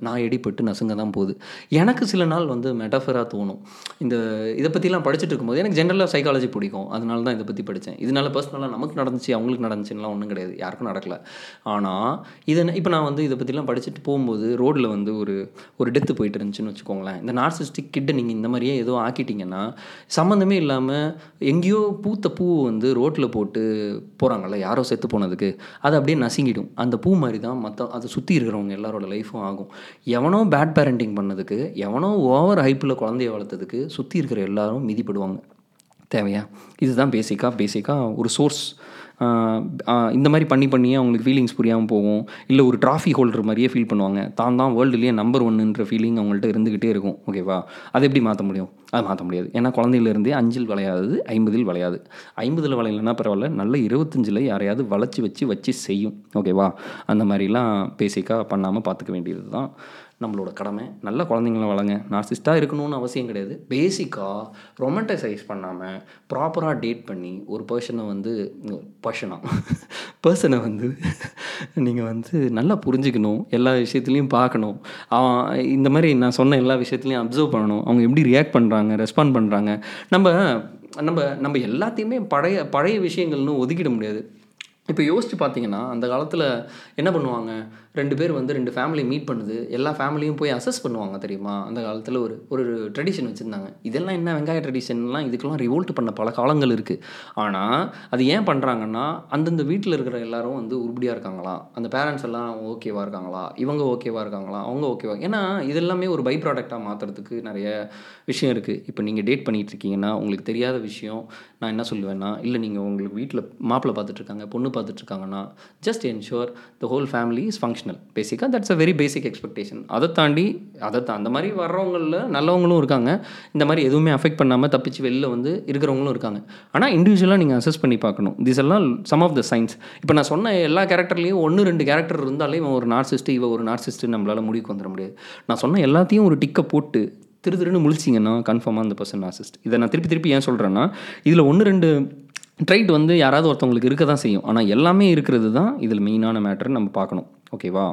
நான் எடிப்பட்டு நசுங்க தான் போகுது. எனக்கு சில நாள் வந்து மெட்டஃபராக தோணும். இந்த இதை பற்றிலாம் படிச்சுட்டு இருக்கும்போது எனக்கு ஜென்ரலாக சைக்காலஜி பிடிக்கும். அதனால தான் இதை பற்றி படித்தேன் இதனால பர்சனலாக நமக்கு நடந்துச்சு அவங்களுக்கு நடந்துச்சுன்னா ஒன்றும் கிடையாது. யாருக்கும் நடக்கல. ஆனால் இதை இப்போ நான் வந்து இதை பற்றிலாம் படிச்சுட்டு போகும்போது ரோட்டில் வந்து ஒரு ஒரு டெத்து போயிட்டு இருந்துச்சுன்னு வச்சுக்கோங்களேன். இந்த நார்சிஸ்டிக் கிட்ட நீங்கள் இந்த மாதிரியே ஏதோ ஆக்கிட்டீங்கன்னா சம்மந்தமே இல்லாமல் எங்கேயோ பூத்த பூ வந்து ரோட்டில் போட்டு போகிறாங்கல்ல யாரோ செத்து போனதுக்கு அது அப்படியே நசுங்கிடும். அந்த பூ மாதிரி தான் மற்ற அதை சுற்றி இருக்கிறவங்க எல்லாரோட லைஃப்பும் ஆகும். எவனோ பேட் பேரண்டிங் பண்ணதுக்கு எவனோ ஓவர் ஹைப்பில் குழந்தைய வளர்த்ததுக்கு சுற்றி இருக்கிற எல்லாரும் மிதிப்படுவாங்க. தேவையா? இதுதான் பேசிக்காக பேசிக்காக ஒரு சோர்ஸ் இந்த மாதிரி பண்ணி பண்ணியே அவங்களுக்கு ஃபீலிங்ஸ் புரியாமல் போகும். இல்லை ஒரு ட்ராஃபி ஹோல்டர் மாதிரியே ஃபீல் பண்ணுவாங்க. தான் தான் வேர்ல்டுலேயே நம்பர் ஒன்னுன்ற ஃபீலிங் அவங்கள்ட்ட இருந்துக்கிட்டே இருக்கும். ஓகேவா அதை எப்படி மாற்ற முடியும்? அது மாற்ற முடியாது. ஏன்னா குழந்தையிலேருந்தே அஞ்சில் விளையாது ஐம்பதில் விளையாது. ஐம்பதில் விளையலன்னா பரவாயில்ல. நல்ல இருபத்தஞ்சில் யாரையாவது வளைச்சி வச்சு வச்சு செய்யும். ஓகேவா அந்த மாதிரிலாம் பேசிக்காக பண்ணாமல் பார்த்துக்க வேண்டியது தான் நம்மளோட கடமை. நல்ல குழந்தைங்கள வளங்க நார்சிஸ்ட்டாக இருக்கணும்னு அவசியம் கிடையாது. பேசிக்காக ரொமண்டசைஸ் பண்ணாமல் ப்ராப்பராக டேட் பண்ணி ஒரு பர்சனை வந்து பர்சனாக பர்சனை வந்து நீங்கள் வந்து நல்லா புரிஞ்சுக்கணும். எல்லா விஷயத்துலையும் பார்க்கணும். அவன் இந்த மாதிரி நான் சொன்ன எல்லா விஷயத்துலையும் அப்சர்வ் பண்ணணும். அவங்க எப்படி ரியாக்ட் பண்ணுறாங்க ரெஸ்பாண்ட் பண்ணுறாங்க நம்ம நம்ம நம்ம எல்லாத்தையுமே பழைய பழைய விஷயங்கள்னு ஒதுக்கிட முடியாது. இப்போ யோசிச்சு பார்த்தீங்கன்னா அந்த காலத்தில் என்ன பண்ணுவாங்க? ரெண்டு பேர் வந்து ரெண்டு ஃபேமிலி மீட் பண்ணுது. எல்லா ஃபேமிலியும் போய் அசஸ் பண்ணுவாங்க தெரியுமா? அந்த காலத்தில் ஒரு ஒரு ட்ரெடிஷன் வச்சுருந்தாங்க. இதெல்லாம் என்ன வெங்காய ட்ரெடிஷன்லாம் இதுக்கெல்லாம் ரிவோல்ட் பண்ண பல காலங்கள் இருக்குது ஆனால் அது ஏன் பண்ணுறாங்கன்னா அந்தந்த வீட்டில் இருக்கிற எல்லாரும் வந்து உருப்படியாக இருக்காங்களா? அந்த பேரண்ட்ஸ் எல்லாம் ஓகேவாக இருக்காங்களா? இவங்க ஓகேவாக இருக்காங்களா? அவங்க ஓகேவா ஏன்னா இதெல்லாமே ஒரு பை ப்ராடக்டாக மாற்றுறதுக்கு நிறைய விஷயம் இருக்குது இப்போ நீங்கள் டேட் பண்ணிகிட்டு இருக்கீங்கன்னா உங்களுக்கு தெரியாத விஷயம். நான் என்ன சொல்லுவேன்னா இல்லை நீங்கள் உங்களுக்கு வீட்டில் மாப்பிள்ளை பார்த்துட்ருக்காங்க பொண்ணு பார்த்துட்ருக்காங்கன்னா just ensure the whole family is functional பேசிக்காக that's a very basic expectation அதை தாண்டி அதை அந்த மாதிரி வர்றவங்களில் நல்லவங்களும் இருக்காங்க. இந்த மாதிரி எதுவுமே அஃபெக்ட் பண்ணாமல் தப்பிச்சு வெளில வந்து இருக்கிறவங்களும் இருக்காங்க. ஆனால் இண்டிவிஜுவலாக நீங்கள் அசஸ் பண்ணி பார்க்கணும். திஸ் எல்லாம் சம் ஆஃப் த சயின்ஸ் இப்போ நான் சொன்ன எல்லா கேரக்டர்லேயும் ஒன்று ரெண்டு கேரக்டர் இருந்தாலே இவன் ஒரு நார்சிஸ்ட்டு இவன் ஒரு நார்சிஸ்ட்டு நம்மளால் முடிவுக்கு வந்துட முடியாது. நான் சொன்ன எல்லாத்தையும் ஒரு டிக்கை போட்டு திரு திருன்னு முழிச்சிங்கன்னா கன்ஃபார்மாக அந்த பர்சன் நார்சிஸ்ட் இதை நான் திருப்பி திருப்பி ஏன் சொல்கிறேன்னா இதில் ஒன்று ரெண்டு ட்ரைட் வந்து யாராவது ஒருத்தவங்களுக்கு இருக்க தான் செய்யும். ஆனால் எல்லாமே இருக்கிறது தான் இதில் மெயினான மேட்டர் நம்ம பார்க்கணும். ஓகேவா?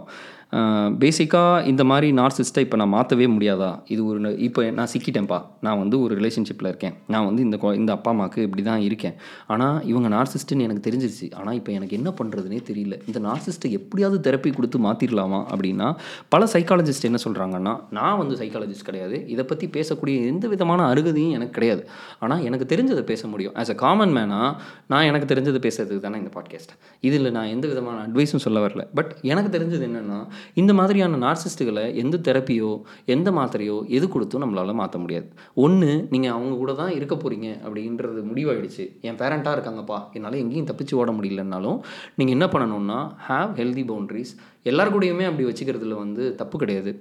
பேசிக்காக இந்த மாதிரி நார்சிஸ்ட்டை இப்போ நான் மாற்றவே முடியாதா? இது ஒரு இப்போ நான் சிக்கிட்டேன்ப்பா. நான் வந்து ஒரு ரிலேஷன்ஷிப்பில் இருக்கேன். நான் வந்து இந்த கொ- இந்த அப்பா அம்மாவுக்கு இப்படி தான் இருக்கேன். ஆனால் இவங்க நார்சிஸ்ட்டுன்னு எனக்கு தெரிஞ்சிருச்சு. ஆனால் இப்போ எனக்கு என்ன பண்ணுறதுனே தெரியல. இந்த நார்சிஸ்ட்டை எப்படியாவது தெரப்பி கொடுத்து மாற்றிடலாமா அப்படின்னா பல சைக்காலஜிஸ்ட் என்ன சொல்கிறாங்கன்னா நான் வந்து சைக்காலஜிஸ்ட் கிடையாது. இதை பற்றி பேசக்கூடிய எந்த விதமான அருகதையும் எனக்கு கிடையாது. ஆனால் எனக்கு தெரிஞ்சதை பேச முடியும். ஆஸ் அ காமன் மேனாக நான் எனக்கு தெரிஞ்சதை பேசுறதுக்கு தானே இந்த பாட்காஸ்ட் இதில் நான் எந்த விதமான அட்வைஸும் சொல்ல வரல. பட் எனக்கு தெரிஞ்சது என்னென்னா இந்த மாதிரியான நார்சிஸ்ட்டுகளை எந்த தெரப்பியோ எந்த மாத்திரையோ எது கொடுத்தும் நம்மளால் மாற்ற முடியாது. ஒன்று நீங்கள் அவங்க கூட தான் இருக்க போகிறீங்க அப்படின்றது முடிவாயிடுச்சு. என் பேரண்ட்டாக இருக்காங்கப்பா. என்னால் எங்கேயும் தப்பிச்சு ஓட முடியலன்னாலும் நீங்கள் என்ன பண்ணணும்னா ஹாவ் ஹெல்தி பவுண்ட்ரிஸ் எல்லார் கூடயுமே அப்படி வச்சுக்கிறதுல வந்து தப்பு கிடையாது.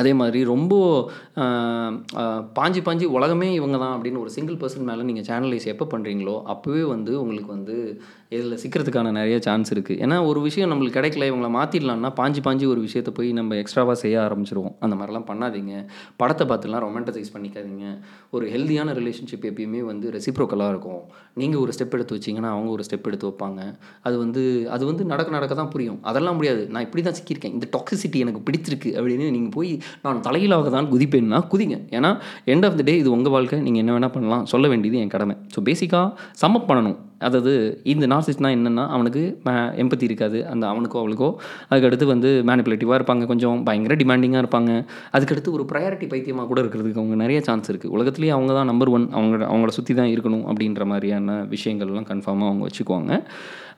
அதே மாதிரி ரொம்ப பாஞ்சு பாஞ்சு உலகமே இவங்க தான் அப்படின்னு ஒரு சிங்கிள் பர்சன் மேலே நீங்கள் சேனலைஸ் எப்போ பண்ணுறீங்களோ அப்போவே வந்து உங்களுக்கு வந்து இதில் சிக்கிறதுக்கான நிறைய சான்ஸ் இருக்குது ஏன்னா ஒரு விஷயம் நம்மளுக்கு கிடைக்கல இவங்களை மாற்றிடலாம்னா பாஞ்சு பாஞ்சு ஒரு விஷயத்தை போய் நம்ம எக்ஸ்ட்ராவாக செய்ய ஆரம்பிச்சிருவோம். அந்த மாதிரிலாம் பண்ணாதீங்க. படத்தை பார்த்துலாம் ரொமான்டசைஸ் பண்ணிக்காதீங்க. ஒரு ஹெல்தியான ரிலேஷன்ஷிப் எப்பயுமே வந்து ரெசிப்ரோக்கலாக இருக்கும். நீங்கள் ஒரு ஸ்டெப் எடுத்து வச்சிங்கன்னா அவங்க ஒரு ஸ்டெப் எடுத்து வைப்பாங்க. அது வந்து அது வந்து நடக்க நடக்க தான் புரியும். அதெல்லாம் முடியாது. நான் இப்படி தான் சிக்கியிருக்கேன். இந்த டாக்ஸிசிட்டி எனக்கு பிடிச்சிருக்கு அப்படின்னு நீங்கள் போய் நான் தலையிலாக தான் குதிப்பேன்னா குதிங்க. ஏன்னா எண்ட் ஆஃப் த டே இது உங்கள் வாழ்க்கை நீங்கள் என்ன வேணால் பண்ணலாம். சொல்ல வேண்டியது என் கடமை. ஸோ பேசிக்காக சம்மப் பண்ணணும். அதாவது இந்த நார்சிஸ்ட்னா என்னென்னா அவனுக்கு எம்பத்தி இருக்காது. அந்த அவனுக்கோ அவளுக்கோ. அதுக்கடுத்து வந்து மேனிப்புலேட்டிவாக இருப்பாங்க. கொஞ்சம் பயங்கர டிமாண்டிங்காக இருப்பாங்க. அதுக்கடுத்து ஒரு ப்ரையாரிட்டி பைத்தியமாக கூட இருக்கிறதுக்கு அவங்க நிறைய சான்ஸ் இருக்குது உலகத்துலேயே அவங்க தான் நம்பர் ஒன் அவங்க அவங்கள சுற்றி தான் இருக்கணும் அப்படின்ற மாதிரியான விஷயங்கள்லாம் கன்ஃபார்மாக அவங்க வச்சுக்குவாங்க.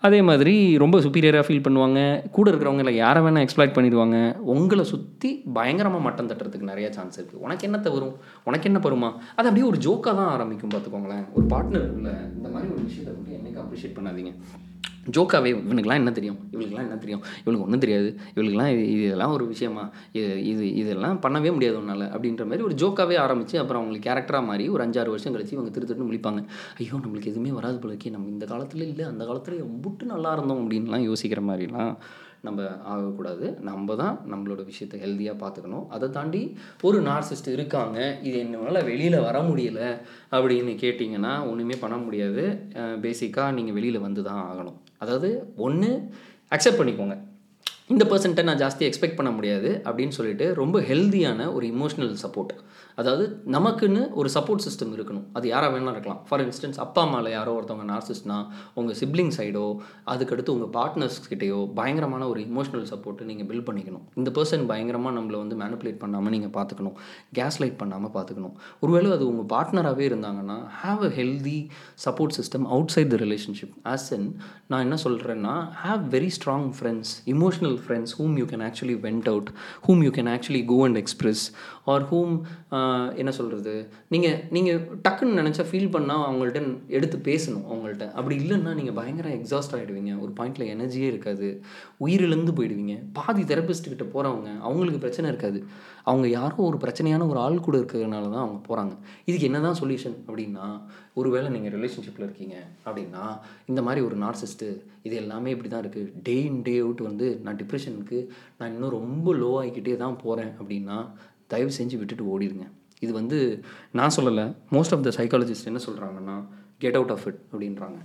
அதே மாதிரி ரொம்ப சுப்பீரியராக ஃபீல் பண்ணுவாங்க. கூட இருக்கிறவங்கள யாரை வேணால் எக்ஸ்ப்ளாய்ட் பண்ணிடுவாங்க. உங்களை சுற்றி பயங்கரமாக மட்டம் தட்டுறதுக்கு நிறையா சான்ஸ் இருக்குது உனக்கு என்ன தவறும்? உனக்கு என்ன பருமா? அது அப்படியே ஒரு ஜோக்காக தான் ஆரம்பிக்கும் பார்த்துக்கோங்களேன். ஒரு பார்ட்னர் இல்லை இந்த மாதிரி ஒரு விஷயத்தை வந்து என்னைக்கு அப்ரிஷியேட் பண்ணாதீங்க. ஜோக்காவே இவனுக்குலாம் என்ன தெரியும்? இவளுக்குலாம் என்ன தெரியும்? இவளுக்கு ஒன்றும் தெரியாது. இவளுக்குலாம் இது இதெல்லாம் ஒரு விஷயமா? இது இது இதெல்லாம் பண்ணவே முடியாது உன்னால் அப்படின்ற மாதிரி ஒரு ஜோக்காவே ஆரம்பித்து அப்புறம் அவங்களுக்கு கேரக்டராக மாறி ஒரு அஞ்சாறு வருஷம் கழிச்சு இவங்க திருத்துட்டு முழிப்பாங்க. ஐயோ நம்மளுக்கு எதுவுமே வராது போல இருக்கே நம்ம இந்த காலத்தில் இல்லை. அந்த காலத்தில் எம்புட்டு நல்லா இருந்தோம் அப்படின்லாம் யோசிக்கிற மாதிரிலாம் நம்ம ஆகக்கூடாது. நம்ம தான் நம்மளோட விஷயத்தை ஹெல்த்தியாக பார்த்துக்கணும். அதை தாண்டி ஒரு நார்சிஸ்ட் இருக்காங்க இது என்னால் வெளியில் வர முடியல அப்படின்னு கேட்டிங்கன்னா ஒன்றுமே பண்ண முடியாது. பேசிக்காக நீங்கள் வெளியில் வந்து தான் ஆகணும். அதாவது ஒன்று அக்செப்ட் பண்ணிக்கோங்க. இந்த பர்சன்ட்டை நான் ஜாஸ்தி எக்ஸ்பெக்ட் பண்ண முடியாது அப்படின்னு சொல்லிட்டு ரொம்ப ஹெல்தியான ஒரு இமோஷனல் சப்போர்ட் அதாவது நமக்குன்னு ஒரு சப்போர்ட் சிஸ்டம் இருக்கணும். அது யாராக வேணாலும் இருக்கலாம். ஃபார் இன்ஸ்டன்ஸ் அப்பா அம்மாவில் யாரோ ஒருத்தவங்க நார்சிஸ்ட்னா உங்கள் சிப்ளிங் சைடோ அதுக்கடுத்து உங்கள் பார்ட்னர்ஸ் கிட்டேயோ பயங்கரமான ஒரு இமோஷனல் சப்போர்ட்டு நீங்கள் பில்ட் பண்ணிக்கணும். இந்த பர்சன் பயங்கரமாக நம்மளை வந்து மேனிப்புலேட் பண்ணாமல் நீங்கள் பார்த்துக்கணும் கேஸ் லைட் பண்ணாமல் பார்த்துக்கணும் ஒருவேளை அது உங்கள் பார்ட்னராகவே இருந்தாங்கன்னா have a healthy support system outside the relationship as in நான் என்ன சொல்கிறேன்னா have very strong friends emotional friends whom you can actually went out whom you can actually go and express or whom என்ன சொல்கிறது நீங்கள் நீங்கள் டக்குன்னு நினச்சா feel பண்ணால் அவங்கள்ட்ட எடுத்து பேசணும் அவங்கள்ட்ட. அப்படி இல்லைன்னா நீங்கள் பயங்கர எக்ஸாஸ்ட் ஆகிடுவீங்க ஒரு பாயிண்டில் எனர்ஜியே இருக்காது. உயிரிழந்து போயிடுவீங்க. பாதி தெரபிஸ்ட் கிட்ட போகிறவங்க அவங்களுக்கு பிரச்சனை இருக்காது. அவங்க யாரோ ஒரு பிரச்சனையான ஒரு ஆள் கூட இருக்கிறதுனால தான் அவங்க போகிறாங்க இதுக்கு என்ன தான் சொல்யூஷன் அப்படின்னா ஒருவேளை நீங்கள் ரிலேஷன்ஷிப்பில் இருக்கீங்க அப்படின்னா இந்த மாதிரி ஒரு நார்சிஸ்ட்டு இது எல்லாமே இப்படி தான் இருக்குது டே இன் டே அவுட் வந்து நான் டிப்ரெஷனுக்கு நான் இன்னும் ரொம்ப லோ ஆகிக்கிட்டே தான் போகிறேன் அப்படின்னா தயவு செஞ்சு விட்டுட்டு ஓடிடுங்க இது வந்து நான் சொல்லலை மோஸ்ட் ஆஃப் த சைக்காலஜிஸ்ட் என்ன சொல்கிறாங்கன்னா கெட் அவுட் ஆஃப் இட் அப்படின்றாங்க.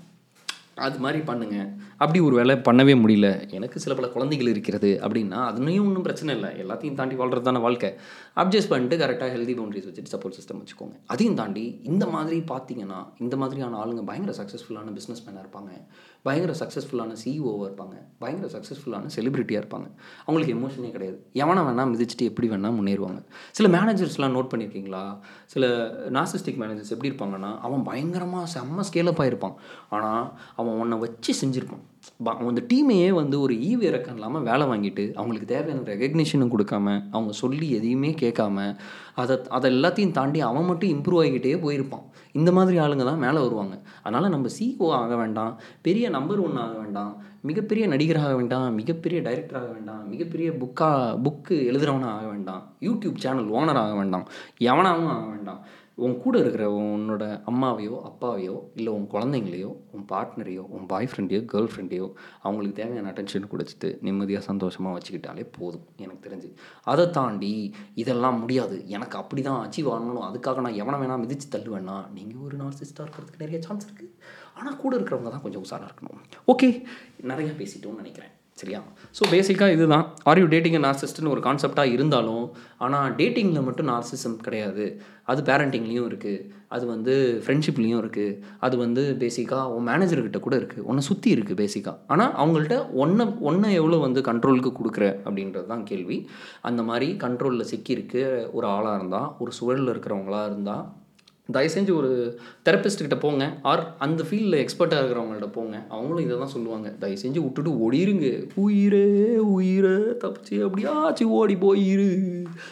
அது மாதிரி பண்ணுங்க. அப்படி ஒரு வேலை பண்ணவே முடியல. எனக்கு சில பல குழந்தைகள் இருக்கிறது அப்படின்னா அதுலேயும் ஒன்றும் பிரச்சனை இல்லை. எல்லாத்தையும் தாண்டி வாழ்கிறது தானே வாழ்க்கை. அப்ஜஸ்ட் பண்ணிட்டு கரெக்டாக ஹெல்தி பவுண்டரிஸ் வச்சுட்டு சப்போர்ட் சிஸ்டம் வச்சுக்கோங்க. அதையும் தாண்டி இந்த மாதிரி பார்த்தீங்கன்னா இந்த மாதிரியான ஆளுங்க பயங்கர சக்ஸஸ்ஃபுல்லான பிஸ்னஸ் மேனாக இருப்பாங்க. பயங்கர சக்ஸஸ்ஃபுல்லான சிஇஓவாக இருப்பாங்க. பயங்கர சக்ஸஸ்ஃபுல்லான செலிபிரிட்டியாக இருப்பாங்க. அவங்களுக்கு எமோஷனே கிடையாது. எவனை வேணால் மிதிச்சுட்டு எப்படி வேணால் முன்னேறுவாங்க. சில மேனேஜர்ஸ்லாம் நோட் பண்ணியிருக்கீங்களா சில நாசிஸ்டிக் மேனேஜர்ஸ் எப்படி இருப்பாங்கன்னா அவன் பயங்கரமாக செம்ம ஸ்கேலப் ஆகிருப்பான் ஆனால் அவன் உன்னை வச்சு செஞ்சுருப்பான். ப- அவன் அந்த டீமையே வந்து ஒரு ஈவு இறக்கம் இல்லாமல் வேலை வாங்கிட்டு அவங்களுக்கு தேவையான ரெகக்னிஷனும் கொடுக்காம அவங்க சொல்லி எதையுமே கேட்காம அதை அதை எல்லாத்தையும் தாண்டி அவன் மட்டும் இம்ப்ரூவ் ஆகிக்கிட்டே போயிருப்பான். இந்த மாதிரி ஆளுங்க தான் மேலே வருவாங்க. அதனால் நம்ம சிஓ ஆக வேண்டாம் பெரிய நம்பர் ஒன் ஆக வேண்டாம் மிகப்பெரிய நடிகராக வேண்டாம் மிகப்பெரிய டைரக்டர் ஆக வேண்டாம் மிகப்பெரிய புக்காக புக்கு எழுதுகிறவனாக ஆக வேண்டாம் யூடியூப் சேனல் ஓனர் ஆக வேண்டாம் எவனாகவும் ஆக வேண்டாம். உன் கூட இருக்கிற உன்னோட அம்மாவையோ அப்பாவையோ இல்லை உன் குழந்தைங்களையோ உன் பார்ட்னரையோ உன் பாய் ஃப்ரெண்டையோ கேர்ள் ஃப்ரெண்டையோ அவங்களுக்கு தேவையான அட்டென்ஷன் கொடுத்துட்டு நிம்மதியாக சந்தோஷமாக வச்சுக்கிட்டாலே போதும். எனக்கு தெரிஞ்சு. அதை தாண்டி இதெல்லாம் முடியாது. எனக்கு அப்படி தான் அச்சீவ் ஆகணும் அதுக்காக நான் எவனை வேணால் மிதித்து தள்ளுவேன்னா நீங்கள் ஒரு நாள் சிஸ்டாக இருக்கிறதுக்கு நிறைய சான்ஸ் இருக்குது ஆனால் கூட இருக்கிறவங்க தான் கொஞ்சம் உஷாராக இருக்கணும். ஓகே நிறையா பேசிட்டோம்னு நினைக்கிறேன். சரியா? ஸோ பேசிக்காக இதுதான். ஆர் யூ டேட்டிங் நார்சிஸ்ட்னு ஒரு கான்செப்டாக இருந்தாலும் ஆனால் டேட்டிங்கில் மட்டும் நார்சிசம் கிடையாது. அது பேரண்டிங்லேயும் இருக்குது அது வந்து ஃப்ரெண்ட்ஷிப்லேயும் இருக்குது அது வந்து பேசிக்காக உன் மேனேஜர்கிட்ட கூட இருக்குது உன்னை சுற்றி இருக்குது பேசிக்காக ஆனால் அவங்கள்ட்ட ஒன்றை ஒன்றை எவ்வளோ வந்து கண்ட்ரோலுக்கு கொடுக்குற அப்படின்றது தான் கேள்வி. அந்த மாதிரி கண்ட்ரோலில் சிக்கியிருக்கு ஒரு ஆளாக இருந்தால் ஒரு சூழலில் இருக்கிறவங்களாக இருந்தால் தயவு செஞ்சு ஒரு தெரப்பிஸ்ட்கிட்ட போங்க. ஆர் அந்த ஃபீல்டில் எக்ஸ்பர்ட்டாக இருக்கிறவங்கள்ட்ட போங்க. அவங்களும் இதை தான் சொல்லுவாங்க. தயவு செஞ்சு விட்டுட்டு ஓடிருங்க. உயிரே உயிரே தப்பிச்சு அப்படியாச்சு ஓடி போயிரு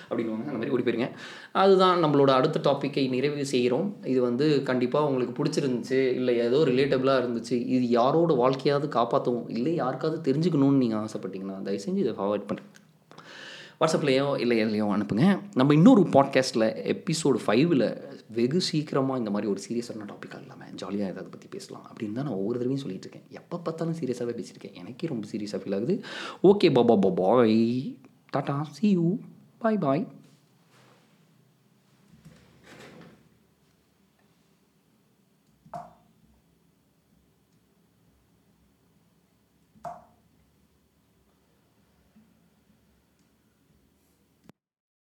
அப்படின்வாங்க அந்த மாதிரி ஓடி போயிருங்க. அதுதான் நம்மளோட அடுத்த டாப்பிக்கை நிறைவு செய்கிறோம். இது வந்து கண்டிப்பாக உங்களுக்கு பிடிச்சிருந்துச்சு இல்லை ஏதோ ரிலேட்டபிளாக இருந்துச்சு. இது யாரோட வாழ்க்கையாவது காப்பாற்றவும் இல்லை யாருக்காவது தெரிஞ்சுக்கணும்னு நீங்கள் ஆசைப்பட்டீங்கன்னா தயவு செஞ்சு இதை ஃபார்வர்ட் பண்ணுறேன் வாட்ஸ்அப்லேயோ இல்லை எதுலையோ அனுப்புங்க. நம்ம இன்னொரு பாட்காஸ்ட்டில் எபிசோடு ஃபைவ்ல வெகு சீக்கிரமாக இந்த மாதிரி ஒரு சீரியஸான டாப்பிக்காக இல்லாமல் ஜாலியாக எதாவது பற்றி பேசலாம் அப்படின்னு தான் நான் ஒவ்வொரு தடவையும் சொல்லிட்டு இருக்கேன். எப்போ பார்த்தாலும் சீரியஸாகவே பேசியிருக்கேன் எனக்கே ரொம்ப சீரியஸாக ஃபீல் ஆகுது. ஓகே பாபா பாய் டாட்டா சி யூ பாய் பாய்